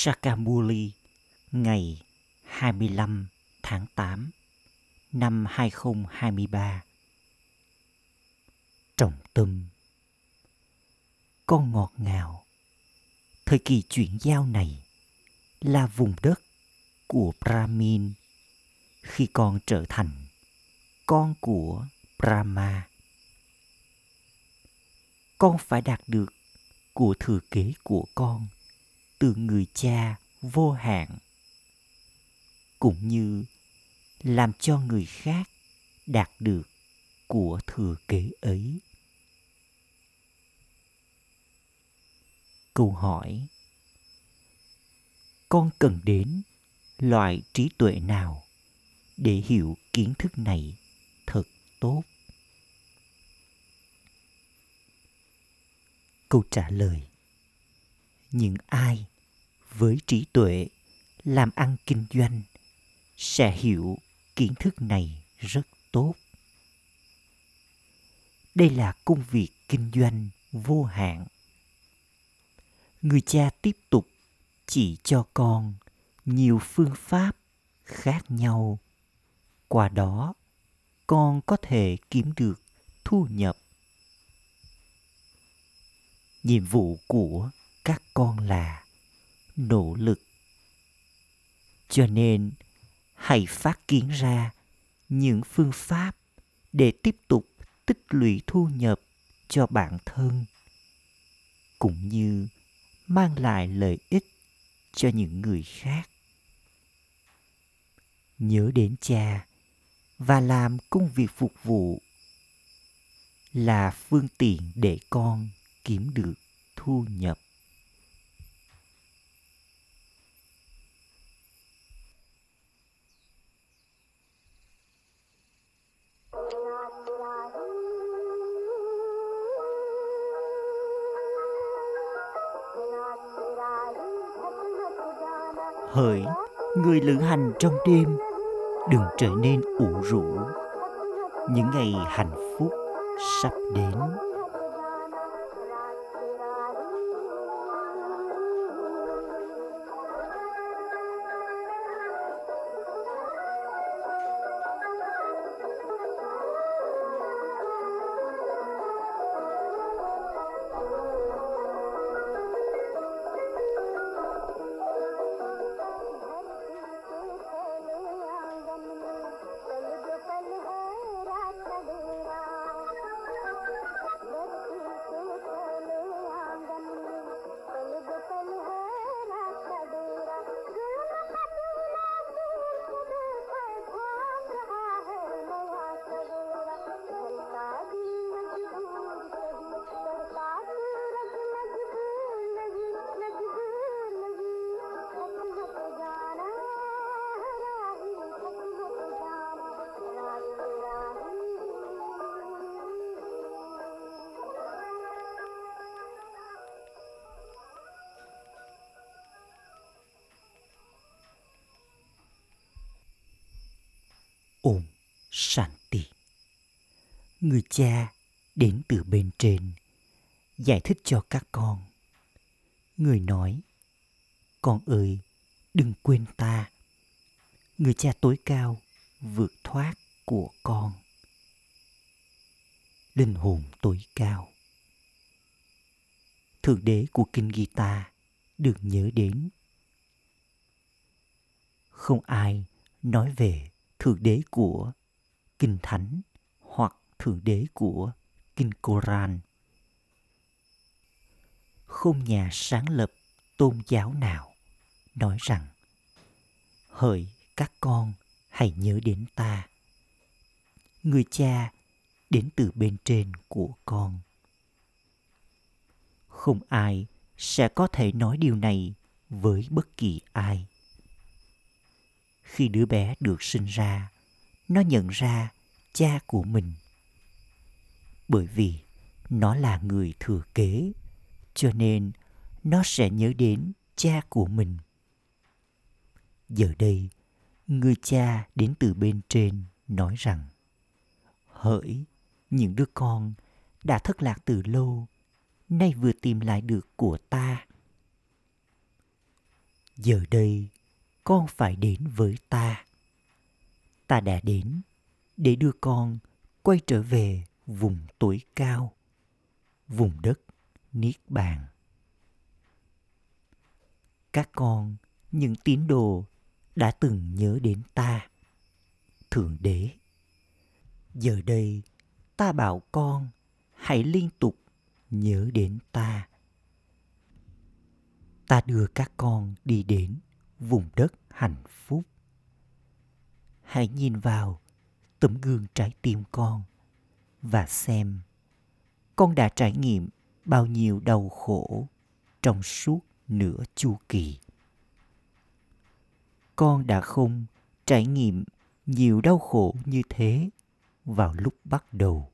Sakamuli ngày 25 tháng 8 năm 2023. Trọng tâm Con ngọt ngào Thời kỳ chuyển giao này là vùng đất của Brahmin khi con trở thành con của Brahma. Con phải đạt được của thừa kế của con từ người cha vô hạn, cũng như làm cho người khác đạt được của thừa kế ấy. Câu hỏi, con cần đến loại trí tuệ nào để hiểu kiến thức này thật tốt? Câu trả lời, những ai với trí tuệ, làm ăn kinh doanh, sẽ hiểu kiến thức này rất tốt. Đây là công việc kinh doanh vô hạn. Người cha tiếp tục chỉ cho con nhiều phương pháp khác nhau. Qua đó, con có thể kiếm được thu nhập. Nhiệm vụ của các con là nỗ lực. Cho nên, hãy phát kiến ra những phương pháp để tiếp tục tích lũy thu nhập cho bản thân, cũng như mang lại lợi ích cho những người khác. Nhớ đến cha và làm công việc phục vụ là phương tiện để con kiếm được thu nhập. Hỡi, người lữ hành trong đêm, đừng trở nên ủ rũ. Những ngày hạnh phúc sắp đến. Shanti. Người cha đến từ bên trên giải thích cho các con. Người nói, con ơi, đừng quên ta. Người cha tối cao vượt thoát của con. Linh hồn tối cao. Thượng đế của Kinh Gita được nhớ đến. Không ai nói về thượng đế của kinh thánh hoặc thượng đế của kinh Koran. Không nhà sáng lập tôn giáo nào nói rằng, hỡi các con, hãy nhớ đến ta. Người cha đến từ bên trên của con. Không ai sẽ có thể nói điều này với bất kỳ ai. Khi đứa bé được sinh ra nó nhận ra cha của mình. Bởi vì nó là người thừa kế, cho nên nó sẽ nhớ đến cha của mình. Giờ đây, người cha đến từ bên trên nói rằng, hỡi, những đứa con đã thất lạc từ lâu, nay vừa tìm lại được của ta. Giờ đây, con phải đến với ta ta đã đến để đưa con quay trở về vùng tuổi cao, vùng đất niết bàn. Các con, những tín đồ đã từng nhớ đến ta, thượng đế. Giờ đây, ta bảo con hãy liên tục nhớ đến ta. Ta đưa các con đi đến vùng đất hạnh phúc hãy nhìn vào tấm gương trái tim con và xem con đã trải nghiệm bao nhiêu đau khổ trong suốt nửa chu kỳ. Con đã không trải nghiệm nhiều đau khổ như thế vào lúc bắt đầu.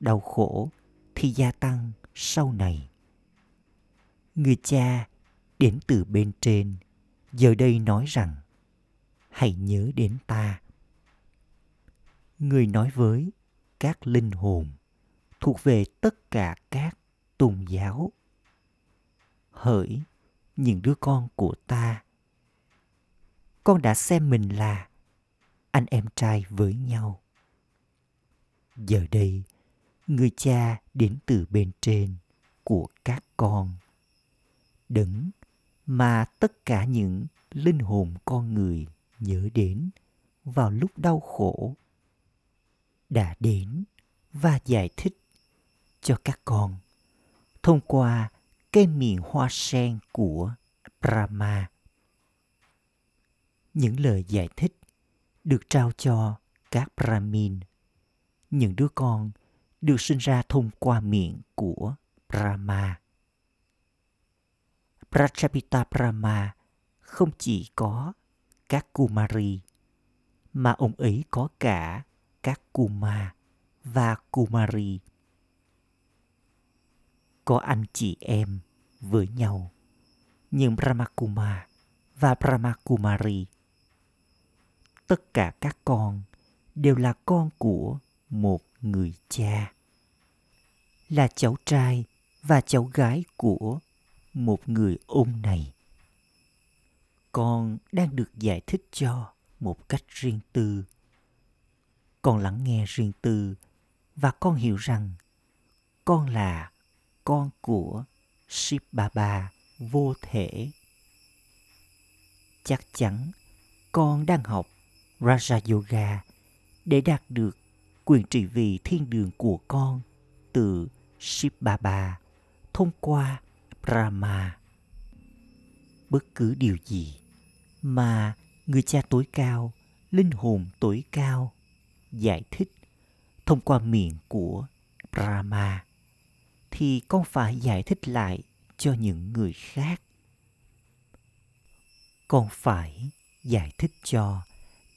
Đau khổ thì gia tăng sau này. Người cha đến từ bên trên giờ đây nói rằng hãy nhớ đến ta. Người nói với các linh hồn thuộc về tất cả các tôn giáo, hỡi những đứa con của ta. Con đã xem mình là anh em trai với nhau. Giờ đây, người cha đến từ bên trên của các con. Đấng mà tất cả những linh hồn con người nhớ đến vào lúc đau khổ đã đến và giải thích cho các con thông qua cây miệng hoa sen của Brahma. Những lời giải thích được trao cho các Brahmin, những đứa con được sinh ra thông qua miệng của Brahma. Prachapita Brahma không chỉ có các Kumari, mà ông ấy có cả các Kuma và Kumari. Có anh chị em với nhau, nhưng Brahmakuma và Brahmakumari. Tất cả các con đều là con của một người cha. Là cháu trai và cháu gái của một người ông này. Con đang được giải thích cho một cách riêng tư. Con lắng nghe riêng tư và con hiểu rằng con là con của Shiv Baba vô thể. Chắc chắn con đang học Raja Yoga để đạt được quyền trị vì thiên đường của con từ Shiv Baba thông qua Brahma. Bất cứ điều gì mà người cha tối cao, linh hồn tối cao giải thích thông qua miệng của Brahma thì con phải giải thích lại cho những người khác. Con phải giải thích cho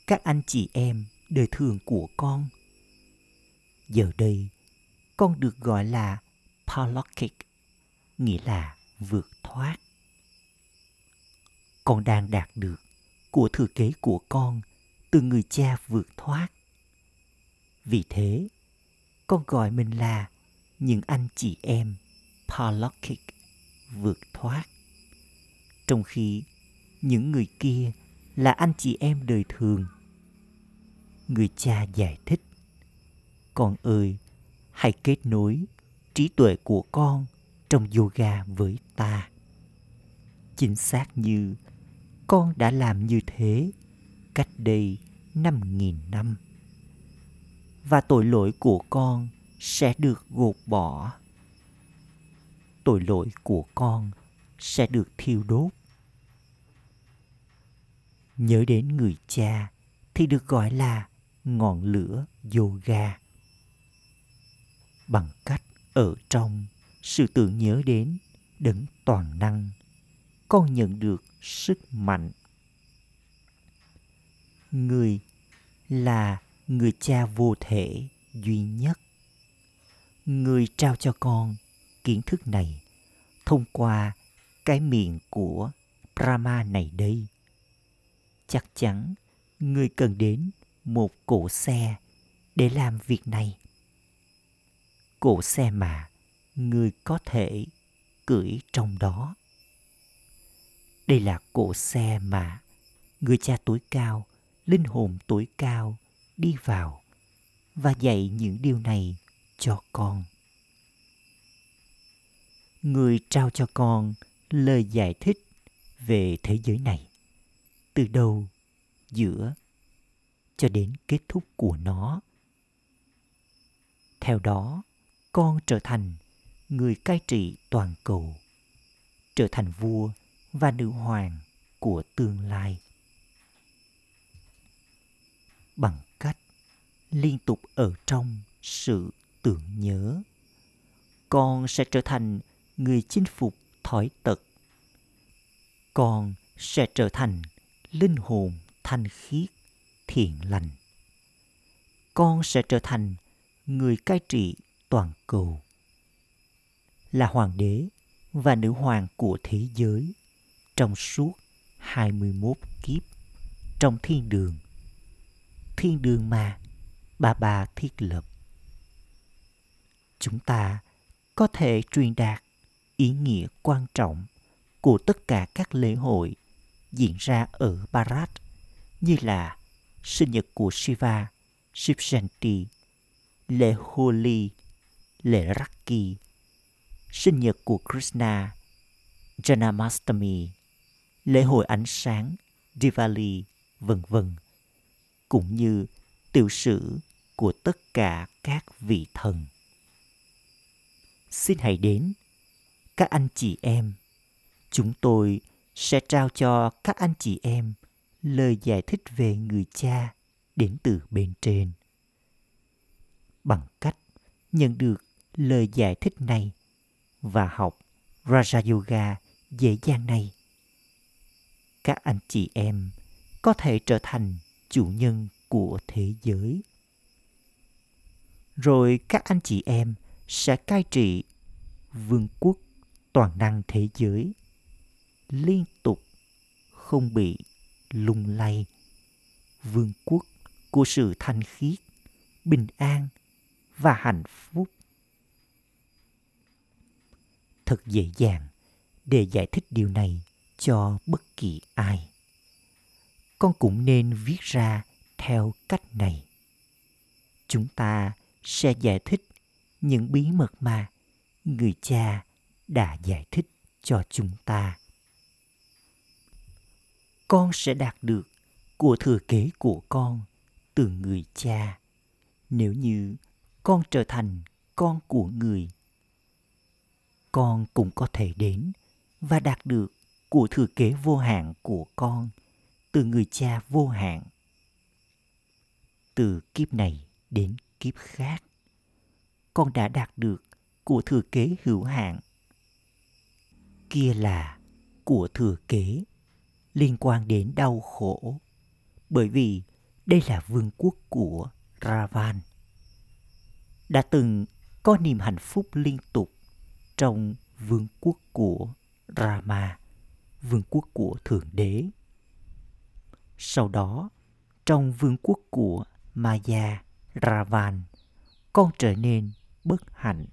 các anh chị em đời thường của con. Giờ đây, con được gọi là Palokik, nghĩa là vượt thoát. Con đang đạt được của thừa kế của con từ người cha vượt thoát. Vì thế, con gọi mình là những anh chị em parlokic vượt thoát. Trong khi những người kia là anh chị em đời thường. Người cha giải thích. Con ơi, hãy kết nối trí tuệ của con trong yoga với ta. Chính xác như con đã làm như thế cách đây năm nghìn năm. Và tội lỗi của con sẽ được gột bỏ. Tội lỗi của con sẽ được thiêu đốt. Nhớ đến người cha thì được gọi là ngọn lửa yoga. Bằng cách ở trong sự tưởng nhớ đến đấng toàn năng, con nhận được sức mạnh. Người là người cha vô thể duy nhất người trao cho con kiến thức này thông qua cái miệng của Brahma này đây. Chắc chắn người cần đến một cỗ xe để làm việc này. cỗ xe mà người có thể cưỡi trong đó đây là cỗ xe mà người cha tối cao, linh hồn tối cao đi vào và dạy những điều này cho con. Người trao cho con lời giải thích về thế giới này từ đầu, giữa cho đến kết thúc của nó. Theo đó, con trở thành người cai trị toàn cầu, trở thành vua và nữ hoàng của tương lai. Bằng cách liên tục ở trong sự tưởng nhớ, con sẽ trở thành người chinh phục thói tật. Con sẽ trở thành linh hồn thanh khiết, thiện lành. Con sẽ trở thành người cai trị toàn cầu. Là hoàng đế và nữ hoàng của thế giới trong suốt 21 kiếp trong thiên đường. Thiên đường mà bà bà thiết lập. Chúng ta có thể truyền đạt ý nghĩa quan trọng của tất cả các lễ hội diễn ra ở Bharat như là sinh nhật của Shiva, Shiv Janti, lễ Holi, lễ Rakhi, sinh nhật của Krishna, Janamastami, lễ hội ánh sáng, Diwali, vân vân, cũng như tiểu sử của tất cả các vị thần. Xin hãy đến, các anh chị em, chúng tôi sẽ trao cho các anh chị em lời giải thích về người cha đến từ bên trên. Bằng cách nhận được lời giải thích này và học Raja Yoga dễ dàng này, các anh chị em có thể trở thành chủ nhân của thế giới. Rồi các anh chị em sẽ cai trị vương quốc toàn năng thế giới, liên tục không bị lung lay. Vương quốc của sự thanh khiết, bình an và hạnh phúc. Thật dễ dàng để giải thích điều này cho bất kỳ ai. Con cũng nên viết ra theo cách này. Chúng ta sẽ giải thích những bí mật mà người cha đã giải thích cho chúng ta. Con sẽ đạt được của thừa kế của con từ người cha. Nếu như con trở thành con của người, con cũng có thể đến và đạt được của thừa kế vô hạn của con từ người cha vô hạn. Từ kiếp này đến kiếp khác con đã đạt được của thừa kế hữu hạn. Kia là của thừa kế liên quan đến đau khổ bởi vì đây là vương quốc của Ravan. Đã từng có niềm hạnh phúc liên tục trong vương quốc của Rama, vương quốc của Thượng Đế. Sau đó, trong vương quốc của Maya, Ravan, con trở nên bất hạnh.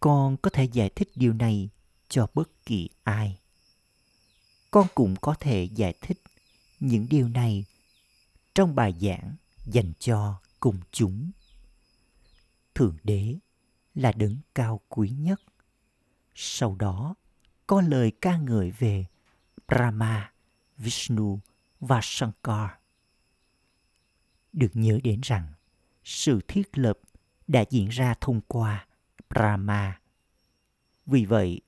Con có thể giải thích điều này cho bất kỳ ai con cũng có thể giải thích những điều này trong bài giảng dành cho cùng chúng. Thượng đế là đấng cao quý nhất. Sau đó có lời ca ngợi về Brahma, Vishnu và Shankar. Được nhớ đến rằng sự thiết lập đã diễn ra thông qua Brahma. Vì vậy,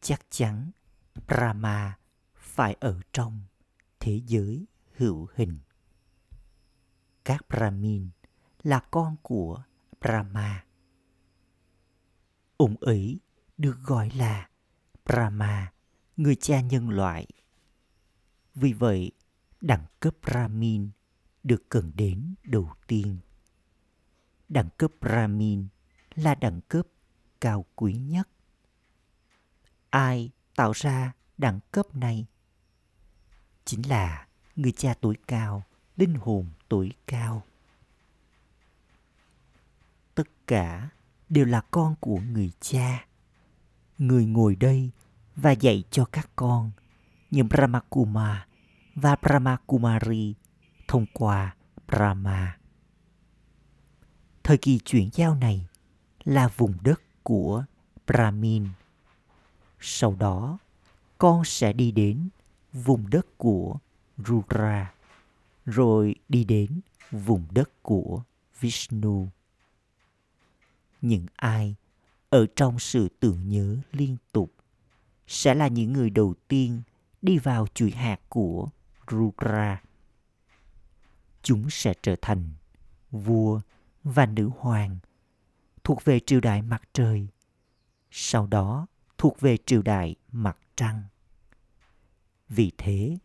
chắc chắn Brahma phải ở trong thế giới hữu hình. Các Brahmin là con của Brahma. Ông ấy được gọi là Brahma, người cha nhân loại. Vì vậy, đẳng cấp Brahmin được cần đến đầu tiên. Đẳng cấp Brahmin là đẳng cấp cao quý nhất. Ai tạo ra đẳng cấp này? chính là người cha tối cao, linh hồn tối cao. Tất cả đều là con của người cha. Người ngồi đây và dạy cho các con những Brahmakuma và Brahmakumari thông qua Brahma. Thời kỳ chuyển giao này là vùng đất của Brahmin. Sau đó, con sẽ đi đến vùng đất của Rudra, rồi đi đến vùng đất của Vishnu. Những ai ở trong sự tưởng nhớ liên tục sẽ là những người đầu tiên đi vào chuỗi hạt của Rudra. Chúng sẽ trở thành vua và nữ hoàng thuộc về triều đại mặt trời, sau đó thuộc về triều đại mặt trăng. Vì thế,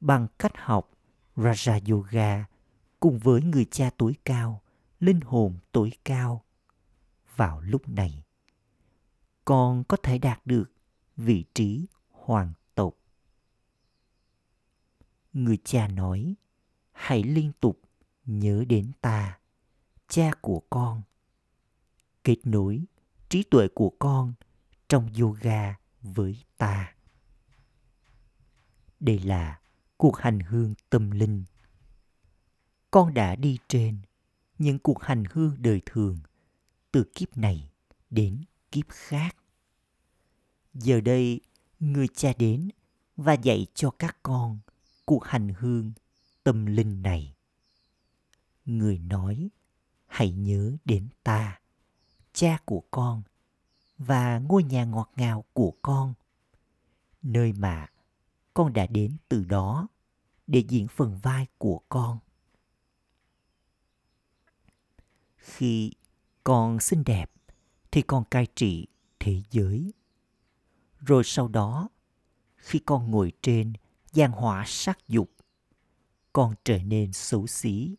bằng cách học Raja Yoga cùng với người cha tối cao, linh hồn tối cao, vào lúc này, con có thể đạt được vị trí hoàng tộc. Người cha nói, hãy liên tục nhớ đến ta, cha của con. Kết nối trí tuệ của con trong yoga với ta. Đây là cuộc hành hương tâm linh. Con đã đi trên những cuộc hành hương đời thường từ kiếp này đến kiếp khác. Giờ đây, người cha đến và dạy cho các con cuộc hành hương tâm linh này. Người nói, hãy nhớ đến ta, cha của con và ngôi nhà ngọt ngào của con, nơi mà con đã đến từ đó để diễn phần vai của con. Khi con xinh đẹp thì con cai trị thế giới. Rồi sau đó, khi con ngồi trên gian hỏa sắc dục, con trở nên xấu xí.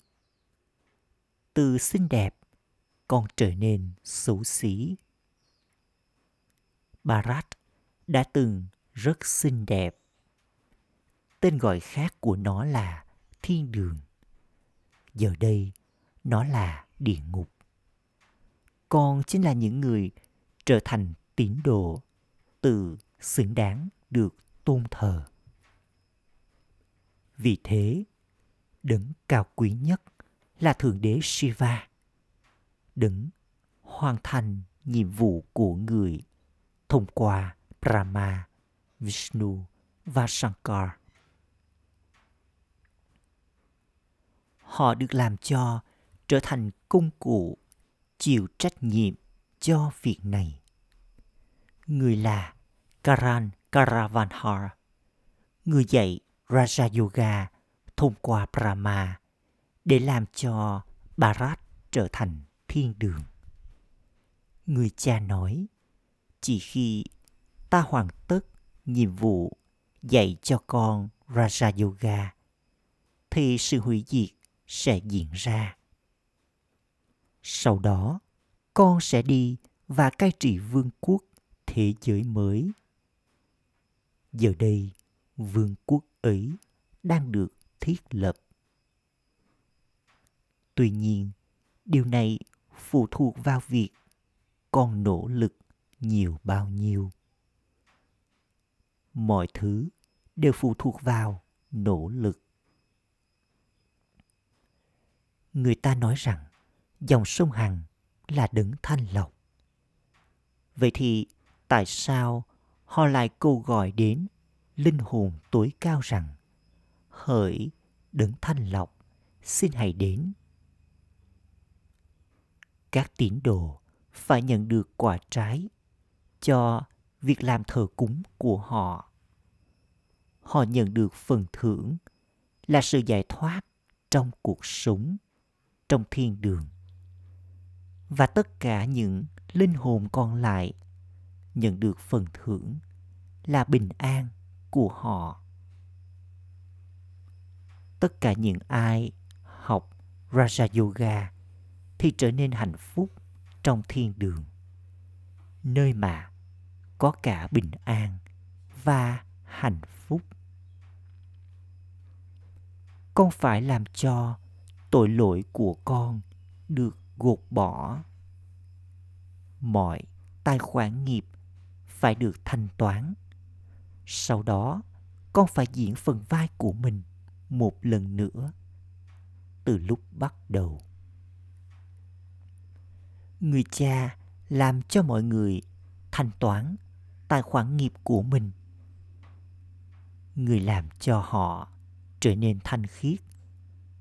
Từ xinh đẹp, con trở nên xấu xí. Barat đã từng rất xinh đẹp. Tên gọi khác của nó là thiên đường. Giờ đây, nó là địa ngục. Con chính là những người trở thành tín đồ từ xứng đáng được tôn thờ. Vì thế, đấng cao quý nhất là Thượng Đế Shiva. Đấng hoàn thành nhiệm vụ của người thông qua Brahma, Vishnu và Shankar. Họ được làm cho trở thành công cụ chịu trách nhiệm cho việc này. Người là Karan Karavanhar, người dạy Raja Yoga thông qua Brahma để làm cho Bharat trở thành thiên đường. Người cha nói, chỉ khi ta hoàn tất nhiệm vụ dạy cho con Raja Yoga, thì sự hủy diệt sẽ diễn ra. Sau đó, con sẽ đi và cai trị vương quốc thế giới mới. Giờ đây, vương quốc ấy đang được thiết lập. Tuy nhiên, điều này phụ thuộc vào việc con nỗ lực nhiều bao nhiêu. Mọi thứ đều phụ thuộc vào nỗ lực. Người ta nói rằng dòng sông Hằng là đứng thanh lọc. Vậy thì tại sao họ lại câu gọi đến linh hồn tối cao rằng, hỡi đứng thanh lọc xin hãy đến các tín đồ phải nhận được quả trái cho việc làm thờ cúng của họ. Họ nhận được phần thưởng là sự giải thoát trong cuộc sống, trong thiên đường và tất cả những linh hồn còn lại. Nhận được phần thưởng là bình an của họ. Tất cả những ai học raja yoga thì trở nên hạnh phúc trong thiên đường, nơi mà có cả bình an và hạnh phúc. Con phải làm cho tội lỗi của con được gột bỏ mọi tài khoản nghiệp phải được thanh toán. Sau đó, con phải diễn phần vai của mình một lần nữa từ lúc bắt đầu. Người cha làm cho mọi người thanh toán tài khoản nghiệp của mình. Người làm cho họ trở nên thanh khiết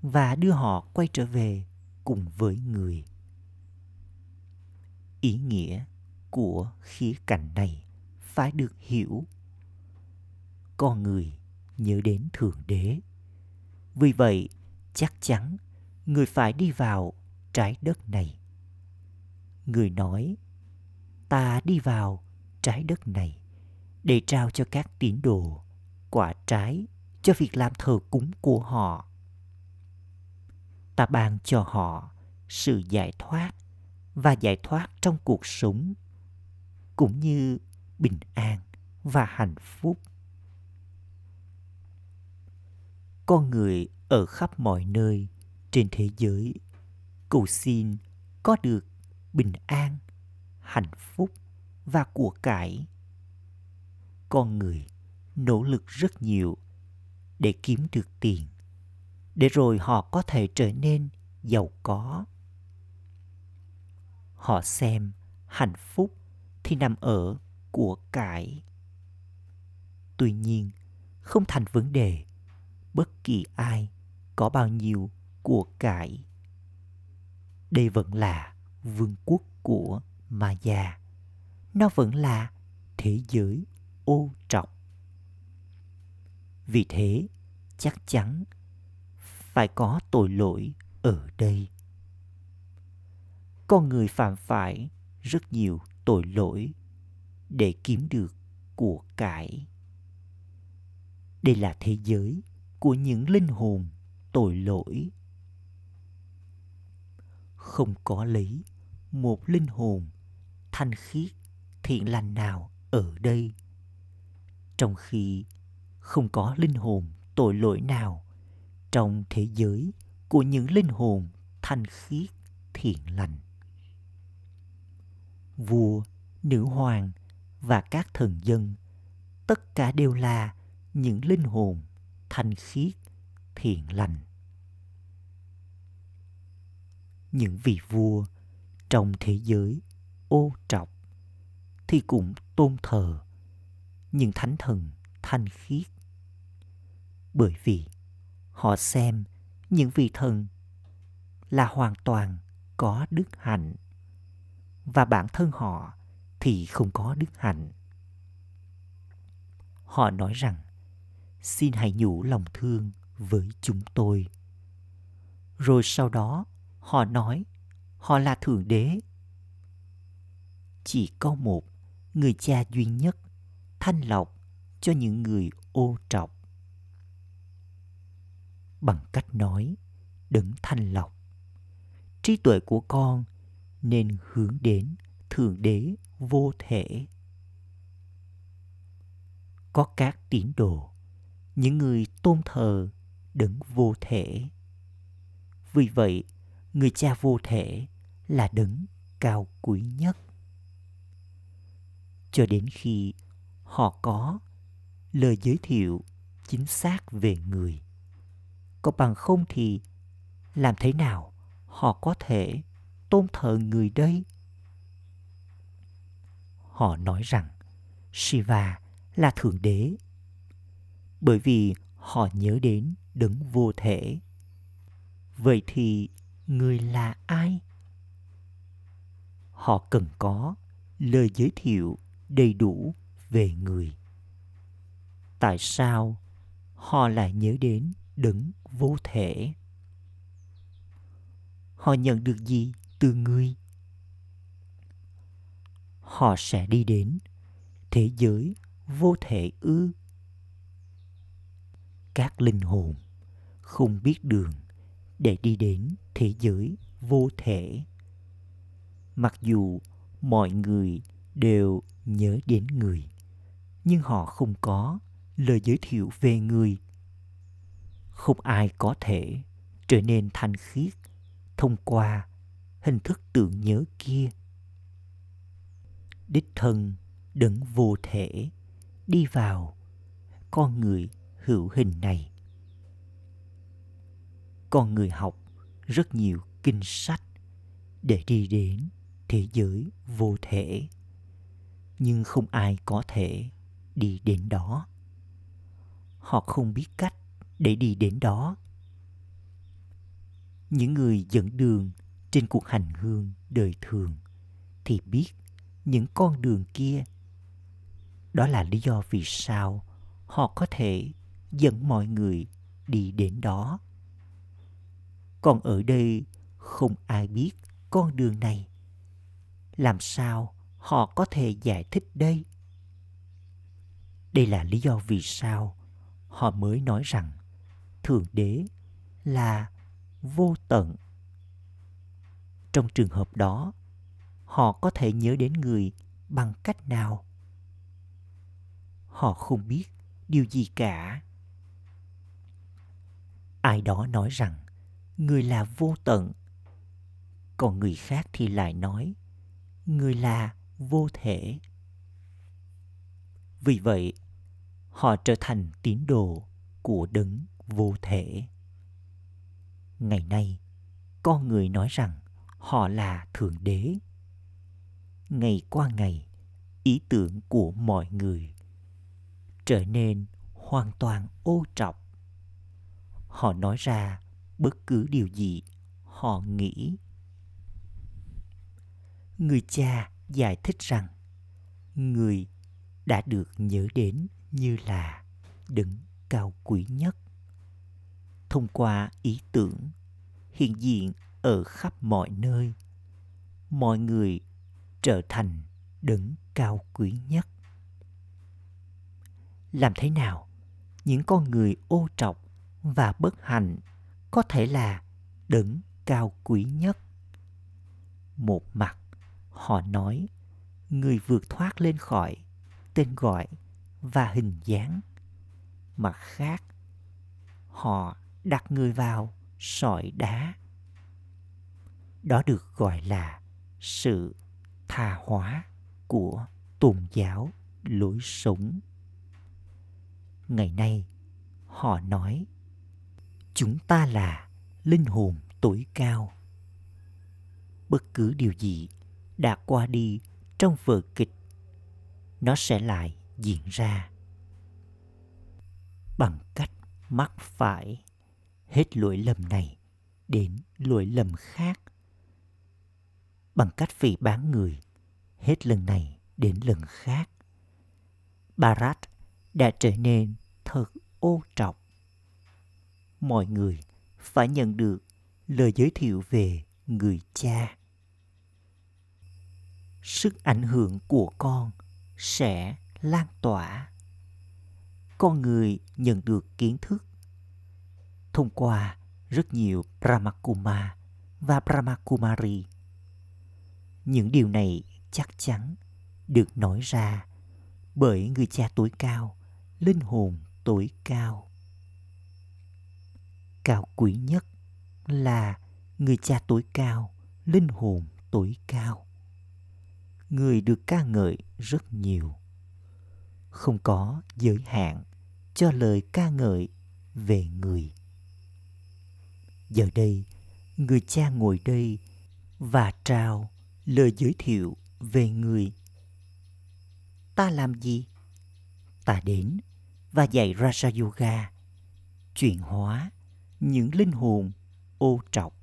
và đưa họ quay trở về cùng với người ý nghĩa của khía cạnh này phải được hiểu. Con người nhớ đến thượng đế. Vì vậy, chắc chắn người phải đi vào trái đất này. Người nói, ta đi vào trái đất này để trao cho các tín đồ quả trái cho việc làm thờ cúng của họ. Ta ban cho họ sự giải thoát và giải thoát trong cuộc sống, cũng như bình an và hạnh phúc. Con người ở khắp mọi nơi trên thế giới, cầu xin có được bình an, hạnh phúc và của cải. Con người nỗ lực rất nhiều để kiếm được tiền, để rồi họ có thể trở nên giàu có họ xem hạnh phúc thì nằm ở của cải tuy nhiên không thành vấn đề bất kỳ ai có bao nhiêu của cải đây vẫn là vương quốc của Maya. Nó vẫn là thế giới ô trọc. Vì thế, chắc chắn phải có tội lỗi ở đây. Con người phạm phải rất nhiều tội lỗi để kiếm được của cải. Đây là thế giới của những linh hồn tội lỗi. Không có lấy một linh hồn thanh khiết thiện lành nào ở đây trong khi không có linh hồn tội lỗi nào trong thế giới của những linh hồn thanh khiết thiện lành vua, nữ hoàng và các thần dân. Tất cả đều là những linh hồn thanh khiết, thiện lành. Những vị vua trong thế giới ô trọc thì cũng tôn thờ những thánh thần thanh khiết. Bởi vì họ xem những vị thần là hoàn toàn có đức hạnh và bản thân họ thì không có đức hạnh. Họ nói rằng, xin hãy nhủ lòng thương với chúng tôi. Rồi sau đó, họ nói, họ là thượng đế. Chỉ có một người cha duy nhất, thanh lọc cho những người ô trọc. Bằng cách nói, đấng thanh lọc trí tuệ của con nên hướng đến thượng đế vô thể. Có các tín đồ, những người tôn thờ đấng vô thể. Vì vậy, người cha vô thể là đấng cao quý nhất. Cho đến khi họ có lời giới thiệu chính xác về người, có bằng không thì làm thế nào họ có thể tôn thờ người đây? Họ nói rằng, shiva là thượng đế. Bởi vì họ nhớ đến đấng vô thể. Vậy thì người là ai? Họ cần có lời giới thiệu đầy đủ về người. Tại sao họ lại nhớ đến đấng vô thể? Họ nhận được gì? Từ người. Họ sẽ đi đến thế giới vô thể ư. Các linh hồn không biết đường để đi đến thế giới vô thể. Mặc dù mọi người đều nhớ đến người, nhưng họ không có lời giới thiệu về người. Không ai có thể trở nên thanh khiết thông qua hình thức tưởng nhớ kia. Đích thân đấng vô thể đi vào con người hữu hình này. Con người học rất nhiều kinh sách để đi đến thế giới vô thể, nhưng không ai có thể đi đến đó. Họ không biết cách để đi đến đó. Những người dẫn đường trên cuộc hành hương đời thường, thì biết những con đường kia. Đó là lý do vì sao họ có thể dẫn mọi người đi đến đó. Còn ở đây không ai biết con đường này. Làm sao họ có thể giải thích đây? Đây là lý do vì sao họ mới nói rằng thượng đế là vô tận trong trường hợp đó, họ có thể nhớ đến người bằng cách nào? Họ không biết điều gì cả. Ai đó nói rằng người là vô tận, còn người khác thì lại nói người là vô thể. Vì vậy, họ trở thành tín đồ của đấng vô thể. Ngày nay con người nói rằng họ là thượng đế. Ngày qua ngày, ý tưởng của mọi người trở nên hoàn toàn ô trọc. Họ nói ra bất cứ điều gì họ nghĩ. Người cha giải thích rằng, người đã được nhớ đến như là đứng cao quý nhất. Thông qua ý tưởng, hiện diện ở khắp mọi nơi. Mọi người trở thành đấng cao quý nhất. Làm thế nào những con người ô trọc và bất hạnh có thể là đấng cao quý nhất? Một mặt, họ nói, người vượt thoát lên khỏi tên gọi và hình dáng. Mặt khác, họ đặt người vào sỏi đá đó được gọi là sự tha hóa của tôn giáo lối sống. Ngày nay, họ nói, chúng ta là linh hồn tối cao. Bất cứ điều gì đã qua đi trong vở kịch, nó sẽ lại diễn ra. Bằng cách mắc phải hết lỗi lầm này đến lỗi lầm khác bằng cách phỉ bán người. Hết lần này đến lần khác. Barat đã trở nên thật ô trọc mọi người phải nhận được lời giới thiệu về người cha. Sức ảnh hưởng của con sẽ lan tỏa. Con người nhận được kiến thức. Thông qua rất nhiều Brahmakuma và Brahmakumari. Những điều này chắc chắn được nói ra bởi người cha tối cao, linh hồn tối cao. Cao quý nhất là người cha tối cao, linh hồn tối cao. Người được ca ngợi rất nhiều. Không có giới hạn cho lời ca ngợi về người. Giờ đây, người cha ngồi đây và trao lời giới thiệu về người. Ta làm gì? Ta đến và dạy rasa Yoga, chuyển hóa những linh hồn ô trọc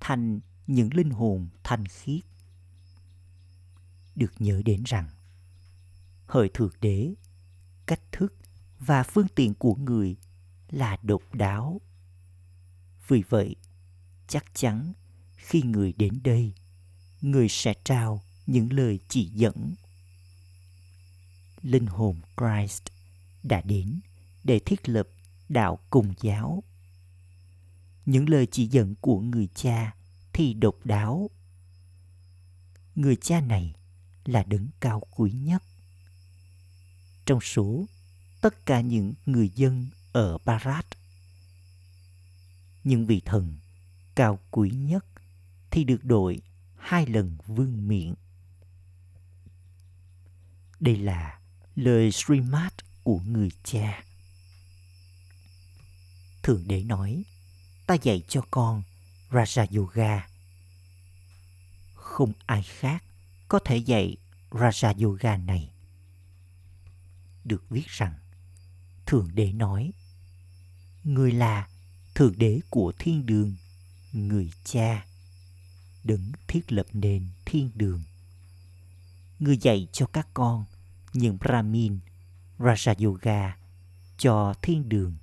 thành những linh hồn thanh khiết. Được nhớ đến rằng, hỡi thượng đế, cách thức và phương tiện của người là độc đáo vì vậy, chắc chắn khi người đến đây, người sẽ trao những lời chỉ dẫn. Linh hồn Christ đã đến để thiết lập đạo cùng giáo. Những lời chỉ dẫn của người cha thì độc đáo. Người cha này là đấng cao quý nhất. Trong số tất cả những người dân ở Barat nhưng vị thần cao quý nhất thì được đội hai lần vương miệng. Đây là lời Srimad của người cha. Thượng Đế nói, ta dạy cho con Raja Yoga. Không ai khác có thể dạy Raja Yoga này. Được viết rằng, Thượng Đế nói, Người là Thượng Đế của thiên đường, người cha, đứng thiết lập nền thiên đường. Người dạy cho các con những Brahmin, Raja Yoga cho thiên đường.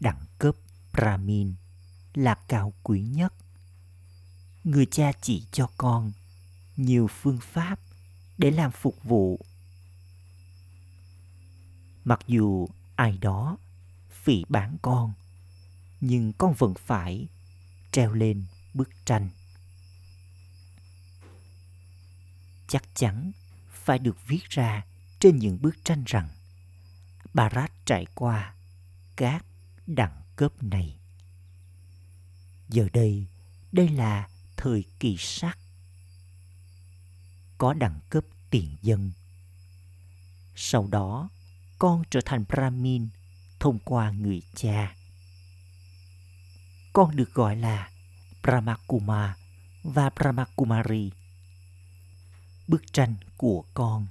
Đẳng cấp Brahmin là cao quý nhất. Người cha chỉ cho con nhiều phương pháp để làm phục vụ. Mặc dù ai đó phỉ bán con, nhưng con vẫn phải treo lên bức tranh. Chắc chắn phải được viết ra trên những bức tranh rằng Barat trải qua các đẳng cấp này. Giờ đây, đây là thời kỳ sắc. Có đẳng cấp tiền dân. Sau đó, con trở thành Brahmin thông qua người cha. Con được gọi là Brahmakuma và Brahmakumari. Bức tranh của con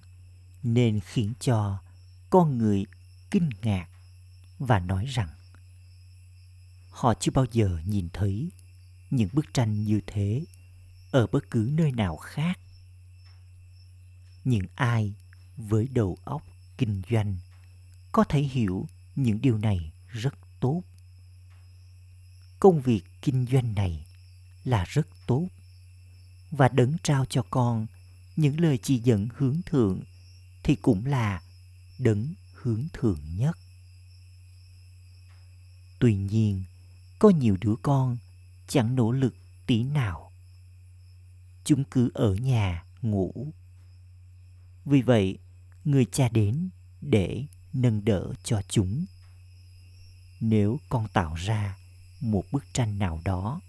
nên khiến cho con người kinh ngạc và nói rằng, họ chưa bao giờ nhìn thấy những bức tranh như thế ở bất cứ nơi nào khác những ai với đầu óc kinh doanh có thể hiểu những điều này rất tốt công việc kinh doanh này là rất tốt. Và đấng trao cho con những lời chỉ dẫn hướng thượng thì cũng là đấng hướng thượng nhất. Tuy nhiên, có nhiều đứa con chẳng nỗ lực tí nào. Chúng cứ ở nhà ngủ. Vì vậy, người cha đến để nâng đỡ cho chúng. Nếu con tạo ra một bức tranh nào đó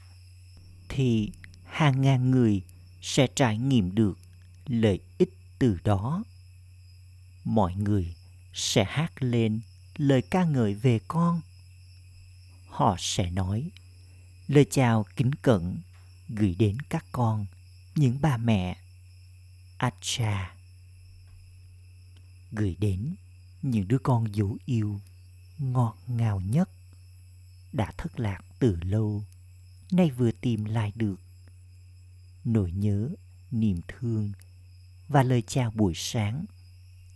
thì hàng ngàn người sẽ trải nghiệm được lợi ích từ đó. Mọi người sẽ hát lên lời ca ngợi về con. Họ sẽ nói, lời chào kính cẩn gửi đến các con, những bà mẹ. Acha gửi đến những đứa con dấu yêu ngọt ngào nhất đã thất lạc từ lâu nay vừa tìm lại được. Nỗi nhớ, niềm thương và lời chào buổi sáng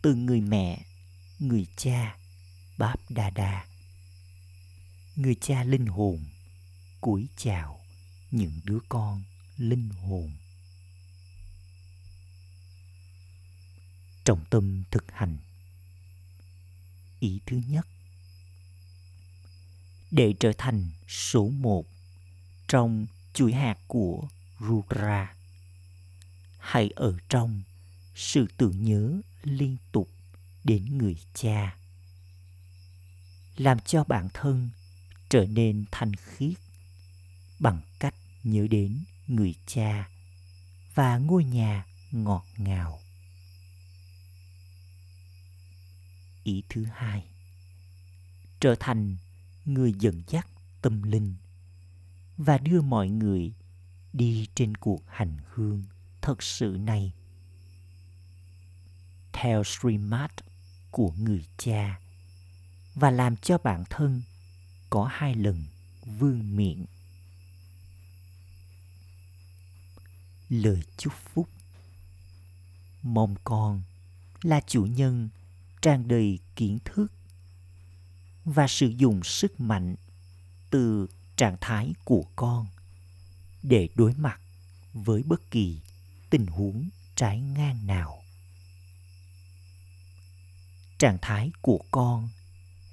từ người mẹ, người cha, báp đà đà người cha linh hồn cúi chào những đứa con linh hồn. Trọng tâm thực hành. Ý thứ nhất. Để trở thành số một trong chuỗi hạt của Rudra. Hãy ở trong sự tưởng nhớ liên tục đến người cha. Làm cho bản thân trở nên thanh khiết bằng cách nhớ đến người cha và ngôi nhà ngọt ngào. Ý thứ hai, trở thành người dẫn dắt tâm linh và đưa mọi người đi trên cuộc hành hương thật sự này theo Srimad của người cha, và làm cho bản thân có hai lần vương miệng. Lời chúc phúc Mong con là chủ nhân tràn đầy kiến thức và sử dụng sức mạnh từ trạng thái của con để đối mặt với bất kỳ tình huống trái ngang nào. Trạng thái của con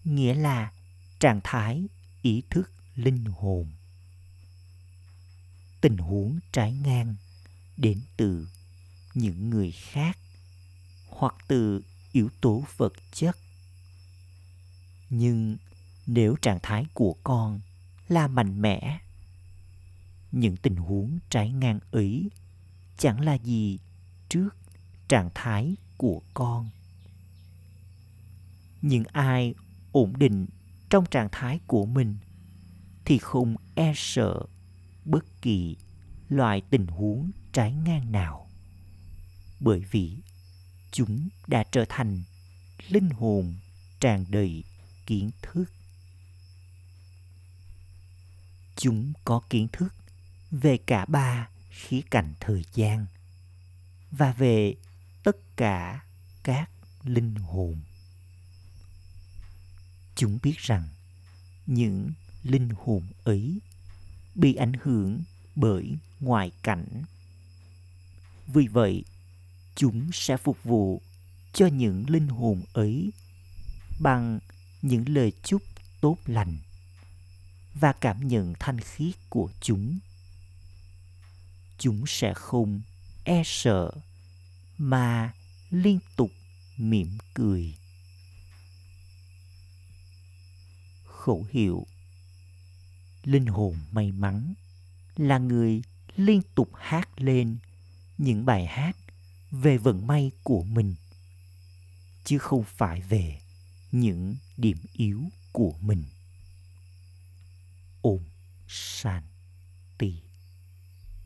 nghĩa là trạng thái ý thức linh hồn. Tình huống trái ngang đến từ những người khác hoặc từ yếu tố vật chất. Nhưng nếu trạng thái của con là mạnh mẽ. Những tình huống trái ngang ấy chẳng là gì trước trạng thái của con. Những ai ổn định trong trạng thái của mình thì không e sợ bất kỳ loại tình huống trái ngang nào. Bởi vì chúng đã trở thành linh hồn tràn đầy kiến thức chúng có kiến thức về cả ba khía cạnh thời gian và về tất cả các linh hồn. Chúng biết rằng những linh hồn ấy bị ảnh hưởng bởi ngoại cảnh. Vì vậy, chúng sẽ phục vụ cho những linh hồn ấy bằng những lời chúc tốt lành và cảm nhận thanh khiết của chúng. Chúng sẽ không e sợ, mà liên tục mỉm cười. Khẩu hiệu, linh hồn may mắn, là người liên tục hát lên những bài hát về vận may của mình, chứ không phải về những điểm yếu của mình ôm san.